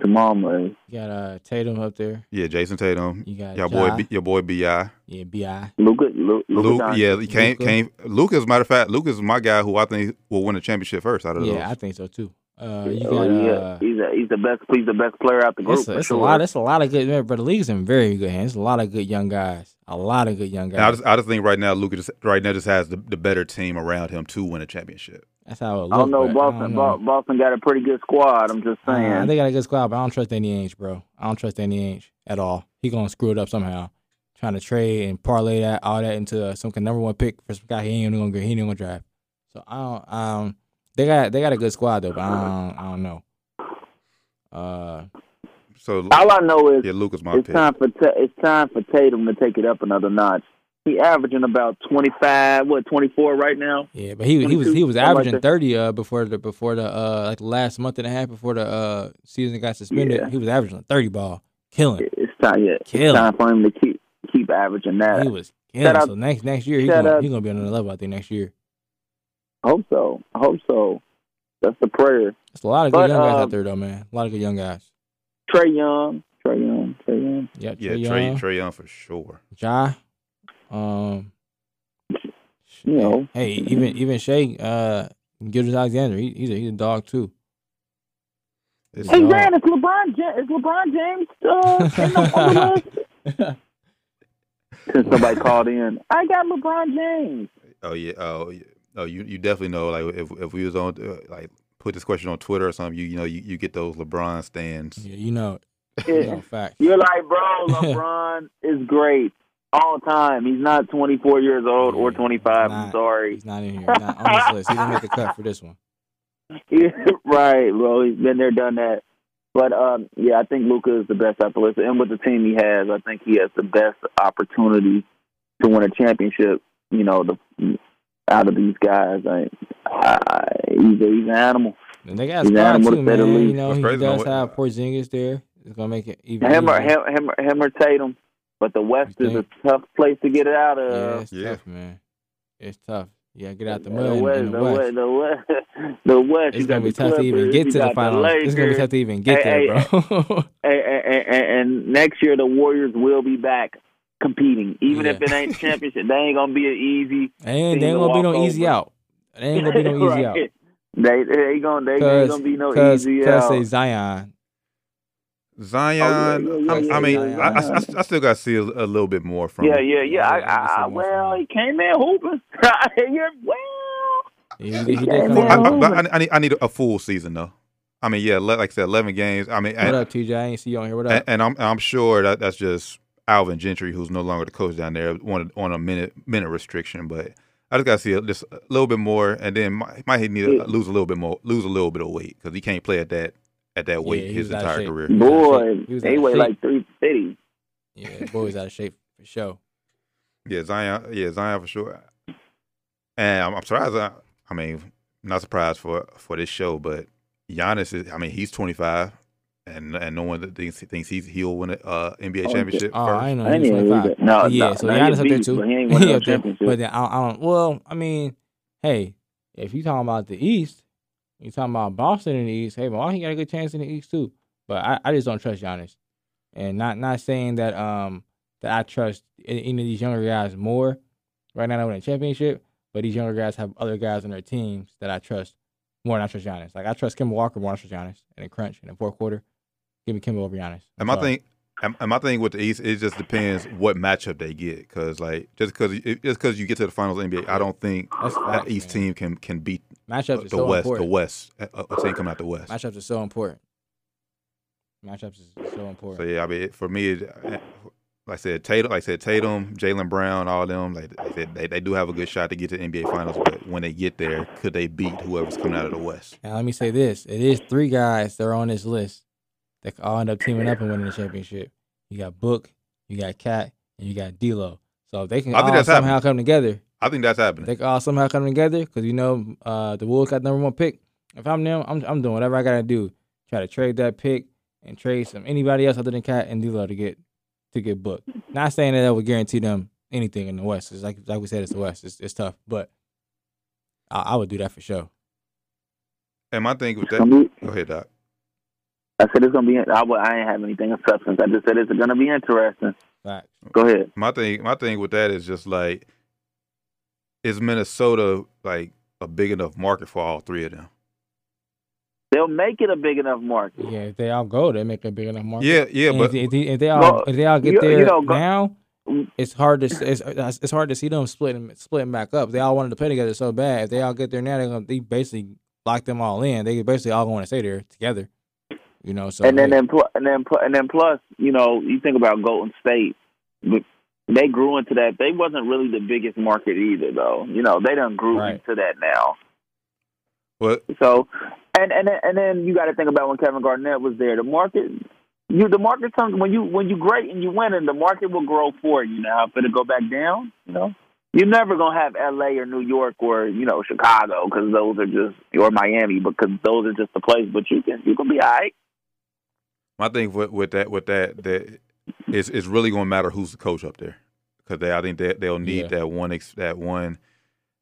S3: Jamal Murray.
S2: You got uh, Tatum up there.
S1: yeah, Jayson Tatum,
S2: You got
S1: your
S2: Ja.
S1: boy, B, your boy Bi.
S2: Yeah, Bi.
S3: Luka, Luka,
S1: Luke, yeah, he came,
S2: Luka.
S1: came. Luke, as a matter of fact, Luke is my guy who I think will win a championship first out of
S2: Yeah, I think so too. Uh, you
S3: Yeah,
S2: got
S3: yeah,
S2: uh,
S3: he's a, he's the best. He's the best player out the group
S2: it's, a, it's
S3: sure.
S2: a lot. It's a lot of good. But the league's in very good hands. It's a lot of good young guys. A lot of good young
S1: And I
S2: guys.
S1: just, I just think right now, Luke just right now just has the, the better team around him to win a championship.
S2: That's how it looks.
S3: I don't know. Boston,
S2: don't know.
S3: Boston got a pretty good squad. I'm just saying.
S2: Uh, they got a good squad, but I don't trust Danny Ainge, bro. I don't trust Danny Ainge at all. He gonna screw it up somehow. Trying to trade and parlay that all that into uh, some kind of number one pick for some guy he ain't gonna get. He ain't gonna draft. So I don't. Um, they got they got a good squad though, but I don't. I don't know. Uh,
S1: So
S3: All I know is
S1: yeah, Luke is my
S3: it's
S1: pick.
S3: time for Ta- it's time for Tatum to take it up another notch. He averaging about 25, what 24 right now.
S2: yeah, but he he was he was
S3: something like
S2: averaging thirty uh before the before the uh like the last month and a half before the uh season got suspended.
S3: Yeah.
S2: He was averaging thirty ball, killing.
S3: It's time. Yeah,
S2: Kill.
S3: it's time for him to keep keep averaging that.
S2: He was killing.
S3: out-
S2: So next next year he's gonna
S3: out-
S2: he gonna be on another level. I think next year.
S3: I hope so. I hope so. That's the prayer.
S2: It's a lot of good
S3: But,
S2: young guys
S3: um,
S2: out there though, man. A lot of good young guys.
S3: Trae Young, Trae Young, Trae Young.
S2: Yep,
S1: yeah,
S2: Trae
S1: Trey
S2: Young,
S1: Trae Young for sure.
S2: Ja. Um,
S3: You know.
S2: hey, even even Shai, uh, Gilgeous-Alexander, he, he's a he's a dog too.
S1: It's,
S2: Hey,
S3: Hey
S2: dog.
S3: man, is LeBron Ja- is LeBron James uh, in the [laughs] on list? Since somebody called in, I got LeBron James.
S1: oh yeah, oh yeah. oh you you definitely know like if if we was on uh, like put this question on Twitter or something, you you know you, you get those LeBron stands.
S2: Yeah, you know, it. you know, fact.
S3: You're like, bro, LeBron [laughs] is great all time. He's not 24 years old or
S2: Yeah,
S3: 25. I'm sorry.
S2: He's not in here. Not on this list. He didn't make the cut for this one. [laughs]
S3: right, bro. He's been there, done that. But um, yeah, I think Luka is the best out the list, and with the team he has, I think he has the best opportunity to win a championship. You know, the out of these guys, I, I, he's a, he's an animal.
S2: And they got a
S3: He's
S2: squad
S3: animal
S2: too,
S3: to say the
S2: man. You know,
S1: What's
S2: he does have Porzingis there. It's gonna make it even.
S3: Him or
S2: easier.
S3: him, him, or- him or Tatum. But the West is a tough place to get it out
S2: Yeah,
S3: of.
S2: it's
S1: Yeah.
S2: tough, man. It's tough. Yeah, get out the
S3: The
S2: mud in-
S3: West,
S2: in the
S3: the
S2: West.
S3: West, the West, [laughs] the West.
S2: It's gonna be
S3: the
S2: tough to even get
S3: you
S2: to the
S3: got the
S2: finals. It's gonna be tough to even get
S3: Hey,
S2: there, bro.
S3: and, and, and, and next year the Warriors will be back competing, even if it ain't championship. They ain't gonna be an easy. [laughs]
S2: They ain't,
S3: Team
S2: they ain't
S3: to
S2: gonna be
S3: walk
S2: no easy out. They ain't gonna be no [laughs] easy out.
S3: They they ain't gonna they ain't gonna be no
S2: cause,
S3: easy
S2: 'cause
S3: out.
S2: say Zion.
S1: Zion.
S3: Oh, yeah, yeah,
S1: I,
S3: yeah,
S1: I mean, I, I. I, I still got to see a, a little bit more from.
S3: yeah,
S1: him.
S3: yeah, yeah. I,
S2: Yeah,
S3: I, I, well, he came in hooping. [laughs] yeah, well,
S2: He, he did come
S1: I, I, I, I need, I need a full season though. I mean, yeah, le- like I said, eleven games. I mean, and,
S2: up, TJ? I ain't see you on here. What
S1: and,
S2: up?
S1: and I'm I'm sure that that's just Alvin Gentry, who's no longer the coach down there, on a, on a minute minute restriction. But I just got to see a, just a little bit more, and then might, might need to lose a little bit more, lose a little bit of weight because he can't play at that at that weight
S2: Yeah,
S1: his
S2: was out of
S1: entire career.
S2: He was out of
S3: boy,
S2: shape. He was
S3: they weigh
S2: shape.
S3: like three fifty.
S2: Yeah, boy was out of shape for sure.
S1: Yeah, Zion. Yeah, Zion for sure. And I'm, I'm surprised. I, I mean, not surprised for for this show, but Giannis is. I mean, he's 25, and and no one thinks thinks he's he'll win an uh, NBA
S3: Oh,
S1: championship
S2: Oh,
S1: first.
S2: I know
S3: I
S2: he was
S3: didn't even
S2: 25.
S3: No,
S2: yeah,
S3: no,
S2: so
S3: no,
S2: Giannis up there too.
S3: but he [laughs] ain't win no championship.
S2: But then I, I don't. Well, I mean, hey, if you talking about the East, you talking about Boston in the East. Hey, Milwaukee got a good chance in the East too. But I, I just don't trust Giannis, and not not saying that um that I trust any of these younger guys more right now to win a championship. But these younger guys have other guys on their teams that I trust more than I trust Giannis. Like I trust Kemba Walker more than I trust Giannis. And in crunch in the fourth quarter, give me Kemba over Giannis.
S1: And my
S2: Sorry.
S1: thing, and my thing with the East, it just depends what matchup they get. Because like just because just because you get to the finals of the NBA, I don't think that East
S2: man.
S1: team can can beat
S2: matchups
S1: uh,
S2: the so
S1: West.
S2: important.
S1: The West, a, a team coming out the West.
S2: Matchups are so important. Matchups is so important.
S1: So yeah, I mean, for me, uh, like I said, Tatum, like I said, Tatum, Jaylen Brown, all them, like I said, they, they do have a good shot to get to the NBA Finals. But when they get there, could they beat whoever's coming out of the West?
S2: Now let me say this: it is three guys that are on this list that all end up teaming up and winning the championship. You got Book, you got Cat, and you got D'Lo. So if they can
S1: I
S2: all somehow come together,
S1: I think that's happening.
S2: they can all somehow come together because you know uh, the Wolves got number one pick. If I'm them, I'm I'm doing whatever I gotta do. Try to trade that pick and trade some anybody else other than Cat and D'Lo to get to get booked. [laughs] Not saying that that would guarantee them anything in the West. It's like like we said, it's the West. It's, it's tough, but I, I would do that for sure.
S1: and my thing with that,
S3: be-
S1: go ahead, Doc.
S3: I said it's gonna be. I, wa- I ain't have anything of substance. I just said it's gonna be interesting.
S2: Facts.
S3: Go ahead.
S1: My thing, my thing with that is just like, is Minnesota like a big enough market for all three of them?
S3: They'll make it a big enough market.
S2: Yeah, if they all go, they make a big enough market.
S1: Yeah, yeah,
S2: And
S1: but
S2: if, they- if, they, all
S3: Well,
S2: if they all get
S3: you-
S2: there
S3: you know, go-
S2: now, it's hard to it's, it's hard to see them splitting splitting back up. They all wanted to play together so bad. If they all get there now, they're gonna they basically lock them all in. They basically all going to stay there together. You know, so
S3: and then,
S2: hey,
S3: then, pl- and then, pl- and then, plus, you know, you think about Golden State. They grew into that. They wasn't really the biggest market either, though. You know, they done grew
S2: Right.
S3: into that now.
S1: what?
S3: So, and and then- and then you got to think about when Kevin Garnett was there. The market, you the market comes when you when you great and you win, and the market will grow for you. Now, if it go back down, you know, you're never gonna have L.A. or New York or you know Chicago because those are just or Miami because those are just the place. But you can you can be all right.
S1: My thing with, with that with that that is it's really going to matter who's the coach up there because I think they they'll need
S2: Yeah.
S1: that one ex, that one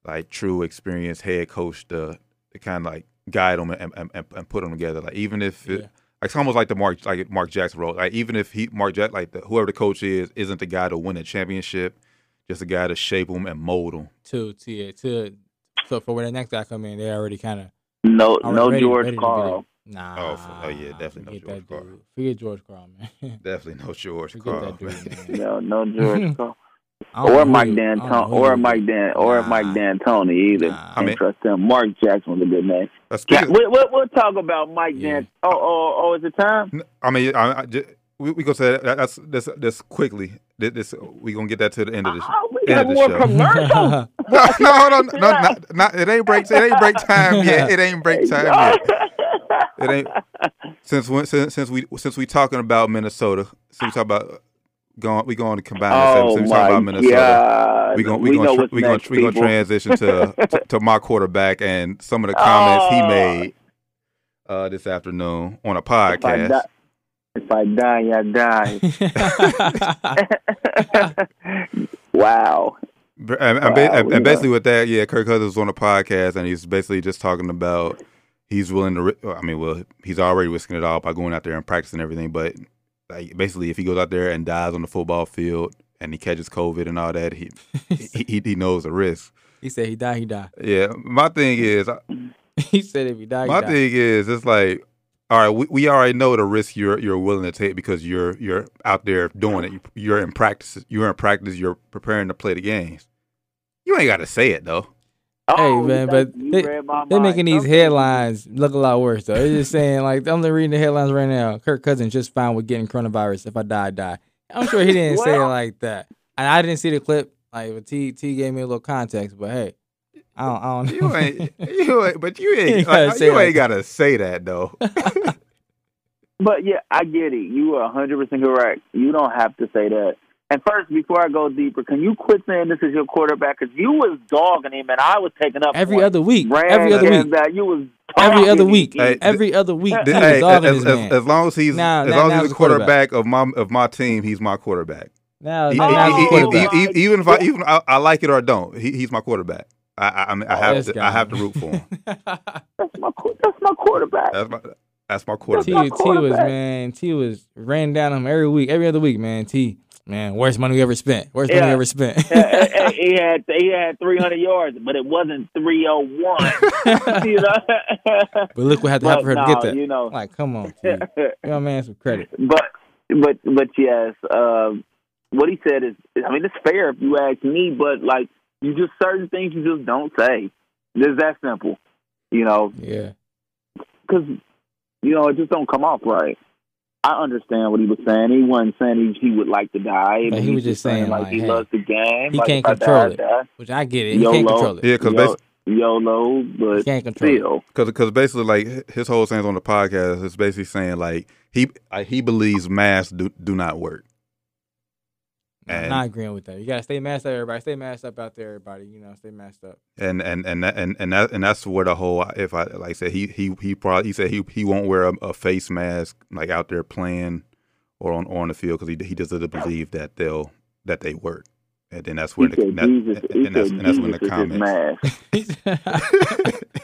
S1: like true experienced head coach to, to kind of like guide them and, and, and, and put them together. Like even if it,
S2: Yeah.
S1: it's almost like the Mark like Mark Jackson role. Like even if he Mark Jack like the, whoever the coach is isn't the guy to win a championship, just a guy to shape them and mold them.
S2: to to yeah, to so for when the next guy come in, they already kind of
S3: No no
S2: ready,
S3: George
S2: ready to
S3: Carl.
S2: Nah.
S1: Oh, for- oh, yeah, definitely no George
S2: that
S1: Karl.
S2: Forget George Karl, man. [laughs]
S1: Definitely no George
S2: Forget
S1: Carl.
S2: that dude, man.
S3: No no George Karl. [laughs]
S2: I don't
S3: or Mike
S2: he- I don't know
S3: D'Antoni, or Mike Dan, or
S2: Nah.
S3: Mike D'Antoni either.
S2: Nah.
S3: Can't
S1: mean-
S3: trust him. Mark Jackson was a good name. Yeah,
S1: speaking-
S3: we, we, we'll talk about Mike
S2: Yeah.
S3: Dan. Oh, oh, oh, is it time?
S1: I mean, I, I just, we we gonna say that, that's this this quickly. This, this we gonna get that to the end of the
S3: Oh, we
S1: end
S3: got
S1: of the
S3: more
S1: show.
S3: commercials. [laughs]
S1: no, no, hold on, no, not, not, it ain't break. It ain't break time yet. [laughs] It ain't break time yet. It ain't [laughs] since when since, since we since we talking about Minnesota. Since we talk about going, we going to combine. this
S3: Oh
S1: we
S3: my
S1: talking about Minnesota.
S3: God!
S1: We gonna we,
S3: we
S1: gonna
S3: know
S1: tr-
S3: what's
S1: we gonna we gonna transition to, to to my quarterback and some of the comments he
S3: Oh.
S1: made uh, this afternoon on a podcast.
S3: If I die, I die. [laughs] [laughs] wow.
S1: And, and,
S3: Wow,
S1: and,
S3: you
S1: and basically with that, yeah, Kirk Cousins was on a podcast and he's basically just talking about he's willing to. I mean, well, he's already risking it all by going out there and practicing everything. But like, basically, if he goes out there and dies on the football field and he catches COVID and all that, he he, [laughs] he, he knows the risk.
S2: he said he died. He died.
S1: Yeah, my thing is, [laughs]
S2: He said if he died, he
S1: my
S2: died.
S1: thing is, it's like, all right, we, we already know the risk you're you're willing to take because you're you're out there doing it. You're in practice. You're in practice. You're preparing to play the games. You ain't got to say it though.
S2: Hey
S3: Oh,
S2: man,
S3: you
S2: but they, they're
S3: mind.
S2: making these
S3: Some-
S2: headlines look a lot worse though. They're just saying like I'm reading the headlines right now. Kirk Cousins just fine with getting coronavirus. If I die, I die. I'm sure he didn't say it like that. And I didn't see the clip. Like but T T gave me a little context, but hey, I don't, I don't
S1: You ain't, [laughs] you ain't, but you
S2: You
S1: ain't,
S2: gotta
S1: like,
S2: say
S1: you ain't gotta say that though. [laughs] [laughs]
S3: But yeah, I get it. You are 100% correct. You don't have to say that. And first, before I go deeper, can you quit saying this is your quarterback? Because you was dogging him, and I was taking up
S2: every other week,
S3: Brand
S2: every other week,
S3: That you was
S2: every other week.
S1: Hey,
S2: every other week. He
S1: Th-
S2: was
S1: hey,
S2: dogging
S1: as,
S2: this
S1: as,
S2: man.
S1: as long as he's
S2: Now-
S1: as
S2: now-
S1: long as
S2: he's
S1: he's
S2: a
S1: a
S2: quarterback.
S1: quarterback of my of my team, he's my quarterback.
S2: now,
S1: E-
S2: now,
S1: e-
S2: now he's a
S1: e- e-
S2: quarterback.
S1: e- e- even if I even I, I like it or I don't, he, he's my quarterback. I I, I, mean, I have
S2: this
S1: to
S2: guy.
S1: I have to root for him. [laughs]
S3: That's my that's my quarterback.
S1: That's my that's my quarterback.
S2: T was man. T was ran down him every week, every other week. Man, T man, worst money we ever spent. Worst money we ever spent. [laughs]
S3: He had he had 300 yards, but it wasn't 301. [laughs] you know?
S2: but look what had to happen for her
S3: But
S2: to get that.
S3: You know,
S2: Like, come on. Give my man some credit.
S3: but but but yes, um, what he said is, I mean, it's fair if you ask me, but like, you just certain things you just don't say. It's that simple, you know,
S2: Yeah,
S3: because you know it just don't come off right. I understand what he was saying. He wasn't saying he, he would like to die.
S2: But he was just saying,
S3: like,
S2: like,
S3: he
S2: hey,
S3: loves the game.
S2: he
S3: like,
S2: can't control
S3: die,
S2: it.
S3: die.
S2: which I get it. He can't control it.
S1: Yeah, because
S3: Yo- YOLO,
S2: He
S3: but
S2: can't control it.
S3: still,
S1: because because basically like his whole things on the podcast is basically saying like he he believes masks do do not work.
S2: I'm
S1: And-
S2: not agreeing with that. You gotta stay masked up, everybody. Stay masked up out there, everybody. You know, stay masked up.
S1: and and and that, and and that and that's where the whole if I like I said he he he probably he said he he won't wear a, a face mask like out there playing or on on the field because he he doesn't believe that they'll that they work and then that's
S3: he
S1: the, that,
S3: Jesus,
S1: and that's and that's when the
S3: Jesus is his
S1: comments. [laughs]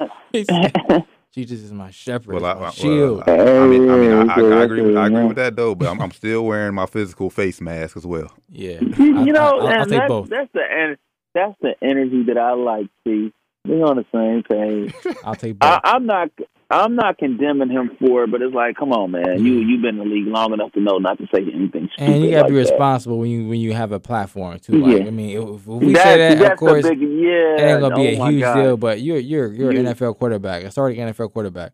S1: [laughs]
S2: He said, [laughs] Jesus is my shepherd,
S1: well,
S2: my
S1: I, well,
S2: shield.
S1: I, I mean I mean I, I, I agree with, I agree with that though but I'm, I'm still wearing my physical face mask as well
S2: yeah, [laughs]
S3: you,
S2: I-
S3: know,
S2: I, will
S3: and
S2: take
S3: that's,
S2: both.
S3: that's the that's the energy that I like. See, we're on the same page.
S2: I'll take both.
S3: I, I'm not I'm not condemning him for it, but it's like, come on, man, you you've been in the league long enough to know not to say anything stupid.
S2: and you gotta be
S3: like that.
S2: responsible when you when you have a platform too. Like,
S3: Yeah.
S2: I mean, if, if we
S3: That's,
S2: say that, of course,
S3: big, yeah,
S2: it ain't gonna be
S3: oh
S2: a huge
S3: God.
S2: deal. But you're you're you're
S3: You-
S2: an NFL quarterback, a starting NFL quarterback.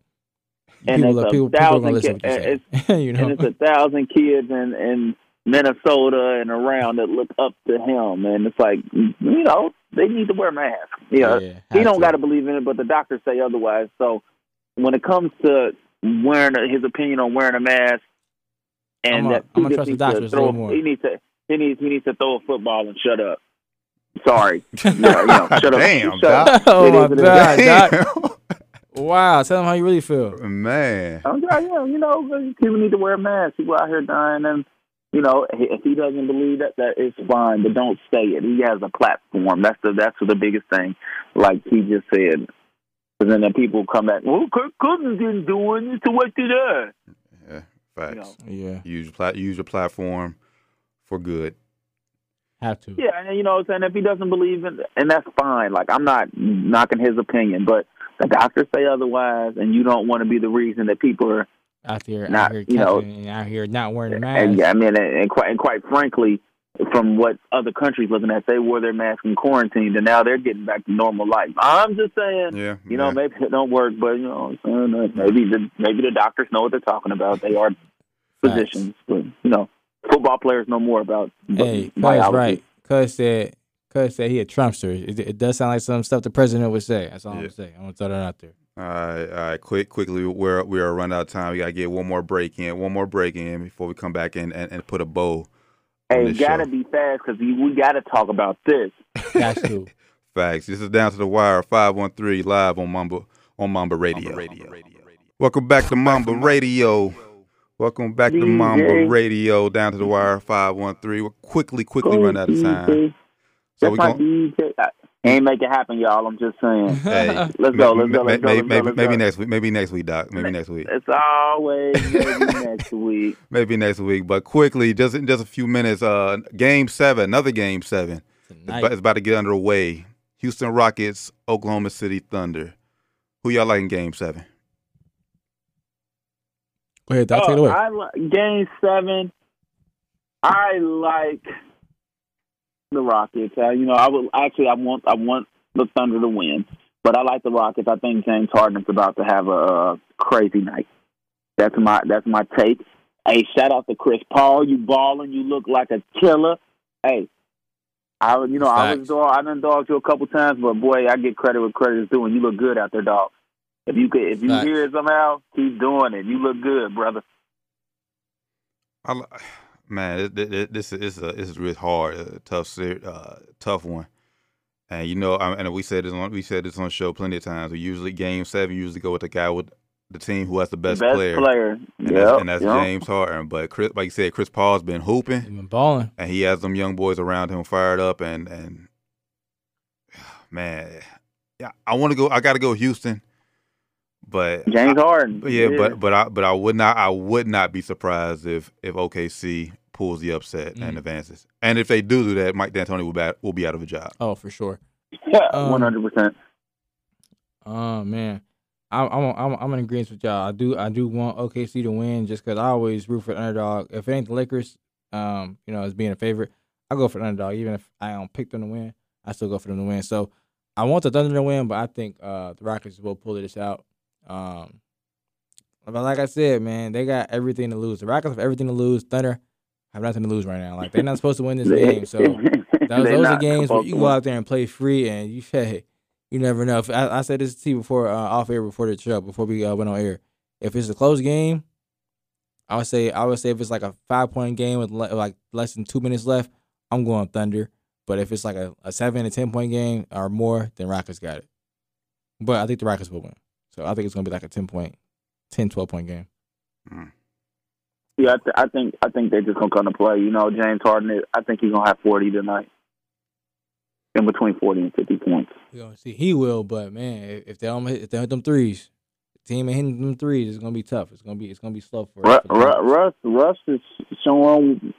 S3: And
S2: people,
S3: it's
S2: are,
S3: a
S2: people, people
S3: thousand
S2: listen to what you [laughs] you know,
S3: and it's a thousand kids in in Minnesota and around that look up to him, and it's like, you know, they need to wear masks. Yeah,
S2: Yeah,
S3: he don't got to believe in it, but the doctors say otherwise. So when it comes to wearing a, his opinion on wearing a mask, and
S2: I'm
S3: that
S2: I'm
S3: he
S2: gonna
S3: just
S2: trust the
S3: needs
S2: doctors
S3: to
S2: a
S3: throw,
S2: little more.
S3: he needs to he needs he needs to throw a football and shut up. Sorry, [laughs] yeah, you know, shut up.
S1: Damn,
S3: shut up.
S2: oh
S3: It
S2: my
S3: is what it
S2: god, Doc. Wow, tell them how you really feel.
S1: man
S3: I'm sorry, yeah, you know, people need to wear masks. People out here dying, and you know, if he doesn't believe that, that is fine, but don't say it. He has a platform. That's the that's the biggest thing. Like he just said, and then the people come back. Well, Kirk Cousins didn't do it, so what did I?
S1: yeah facts
S3: You know.
S2: Yeah,
S1: use plat- use your platform for good
S2: have to.
S3: Yeah, and you know, what I'm saying if he doesn't believe in, and that's fine. Like I'm not knocking his opinion, but the doctors say otherwise, and you don't want to be the reason that people are
S2: Out there,
S3: Not,
S2: out here
S3: you know,
S2: and out here not wearing a mask.
S3: And yeah, I mean, and, and quite and quite frankly, from what other countries looking at, they wore their mask in quarantine, and now they're getting back to normal life. I'm just saying,
S1: yeah
S3: you know,
S1: yeah.
S3: maybe it don't work, but you know, what I'm saying? Maybe the maybe the doctors know what they're talking about. They are physicians, but you know, football players know more about
S2: Hey, Cuz
S3: biology.
S2: right. Cuz said, Cuz said he a Trumpster. It, it does sound like some stuff the president would say. That's all
S1: Yeah.
S2: I'm saying. I'm gonna throw that out there.
S1: All right, all right. Quick, quickly, we're we are run out of time. We gotta get one more break in, one more break in before we come back in and, and put a bow. on
S3: Hey, gotta
S1: show.
S3: be fast because we got to talk about this.
S2: That's [laughs] true.
S1: Facts. This is down to the wire. Five one three live on Mamba on Mamba Radio. Radio. Welcome back to Mamba Radio. Welcome back to Mamba Radio, down to the wire, five one three. We're quickly, quickly run out of time.
S3: DJ.
S1: So
S3: That's
S1: we
S3: my
S1: going
S3: DJ. I- Ain't make it happen, y'all. I'm just saying. [laughs]
S1: Hey,
S3: Let's go, let's go, let's go,
S1: maybe,
S3: let's go,
S1: maybe,
S3: let's
S1: maybe
S3: go.
S1: next week. Maybe next week, Doc. Maybe next week.
S3: It's always maybe next week. [laughs]
S1: Maybe next week. But quickly, just in just a few minutes. Uh, game seven, another game seven. It's,
S2: Tonight.
S1: about, it's about to get underway. Houston Rockets, Oklahoma City Thunder. Who y'all like in game seven?
S2: Go ahead, Doc.
S3: Oh,
S2: take it away.
S3: I li- game seven. I like the Rockets. Uh, you know, I would actually I want I want the Thunder to win, but I like the Rockets. I think James Harden's about to have a, uh crazy night. That's my that's my take. Hey, shout out to Chris Paul. You balling. You look like a killer. Hey, I you know I was
S2: Facts.
S3: dog. I done dogged you a couple times, but boy, I get credit what credit is due. And you look good out there, dog. If you could, if you
S2: Facts.
S3: hear it somehow, keep doing it. You look good, brother.
S1: I, li- man, this is this is a, this is really hard, a tough, uh, tough one. And you know, I, and we said this on we said this on the show plenty of times. We usually game seven usually go with the guy with the team who has the best, player, and
S3: Yep,
S1: that's, and that's
S3: yep.
S1: James Harden. But Chris, like you said, Chris Paul's been hooping,
S2: He's been balling.
S1: and he has them young boys around him fired up. And and [sighs] man, yeah, I want to go. I got to go Houston, but
S3: James Harden.
S1: but yeah, but but I but I would not I would not be surprised if if OKC pulls the upset and
S2: Mm.
S1: advances. And if they do do that, Mike D'Antoni will be out, will be out of a job.
S2: Oh, for sure.
S3: one
S2: um,
S3: hundred percent.
S2: Oh man, I'm I'm I'm, I'm in agreement with y'all. I do I do want OKC to win just because I always root for the underdog. If it ain't the Lakers, um, you know, as being a favorite, I go for the underdog. Even if I don't pick them to win, I still go for them to win. So I want the Thunder to win, but I think uh the Rockets will pull this out. Um, but like I said, man, they got everything to lose. The Rockets have everything to lose. Thunder have nothing to lose right now. Like they're not supposed to win this [laughs] game. So [laughs] those, those are games where you go out there and play free, and you say, [laughs] "Hey, you never know. If I, I said this to you before uh, off air before the show before we uh, went on air. If it's a close game, I would say I would say if it's like a five point game with le- like less than two minutes left, I'm going Thunder. But if it's like a, a seven to ten point game or more, then Rockets got it. But I think the Rockets will win. So I think it's gonna be like a 10 point, 10, 12 point game.
S3: Yeah, I, th- I think I think they're just gonna come to play. You know, James Harden. I think he's gonna have forty tonight, in between forty and fifty points.
S2: We gonna see. He will, but man, if- if they don't hit, if they hit them threes, the team ain't hitting them threes, it's gonna be tough. It's gonna be it's gonna be slow for,
S3: Ru-
S2: for the
S3: Ru-
S2: Rockets.
S3: Russ Russ is showing.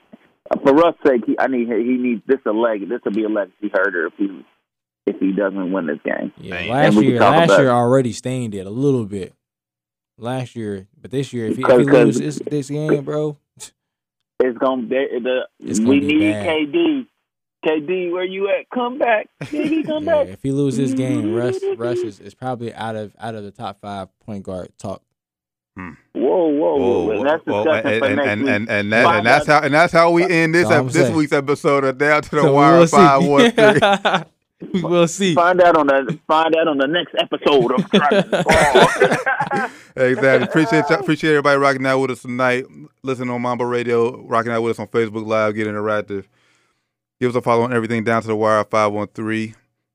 S3: For Russ' sake, he, I need he needs this a leg. This will be a legacy herder if he if he doesn't win this game.
S2: Yeah,
S1: Man.
S2: last
S3: And we can
S2: year, last year already stained it a little bit. Last year, but this year, if he, if he
S3: because-
S2: loses this, this game, bro, [laughs]
S3: It's gonna be the
S2: It's gonna
S3: we
S2: be
S3: need
S2: bad.
S3: KD. KD, where you at? Come back, [laughs] KD, come
S2: yeah,
S3: back.
S2: if he loses this game, Russ Russ is, is probably out of out of the top five point guard talk. Hmm.
S3: Whoa, whoa, whoa!
S1: Oh,
S3: and that's
S1: well,
S3: discussion
S1: and,
S3: for
S1: and,
S3: next
S1: and,
S3: week.
S1: and, and, that,
S3: Find
S1: and that's how and that's how we end this
S2: That's
S1: ep- this
S2: saying.
S1: week's episode of Down to the
S2: So we
S1: Wire
S2: will.
S1: Five One Three. [laughs]
S2: we will see.
S3: Find out on the find out on the next episode of Driving Ball. [laughs]
S1: Exactly. Appreciate y'all- appreciate everybody rocking out with us tonight. Listen on Mamba Radio, rocking out with us on Facebook Live, get interactive. Give us a follow on everything down to the wire five one three.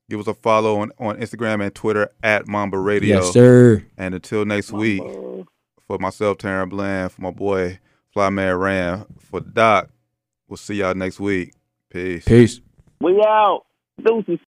S1: Give us a follow on, on Instagram and Twitter at Mamba Radio.
S2: Yes, sir.
S1: And until next week, for myself, Taryn Bland, for my boy Flyman Ram, for Doc, we'll see y'all next week. Peace.
S2: Peace.
S3: we out. Deuces.